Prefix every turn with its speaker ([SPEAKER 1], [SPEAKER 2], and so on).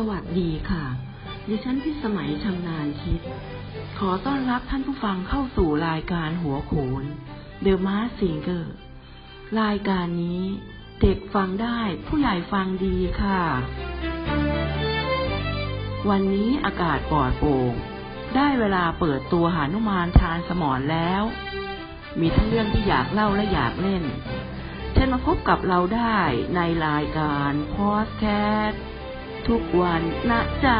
[SPEAKER 1] สวัสดีค่ะ ดิฉันพิสมัยชำนาญคิด ขอต้อนรับท่านผู้ฟังเข้าสู่รายการหัวโขน The Mask Singer รายการนี้เด็กฟังได้ผู้ใหญ่ฟังดีค่ะ วันนี้อากาศปลอดโปร่ง ได้เวลาเปิดตัวหานุมานทานสมอนแล้ว มีทั้งเรื่องที่อยากเล่าและอยากเล่นเชิญมาพบกับเราได้ในรายการพอดแคสต์ ทุกวันนะจ๊ะ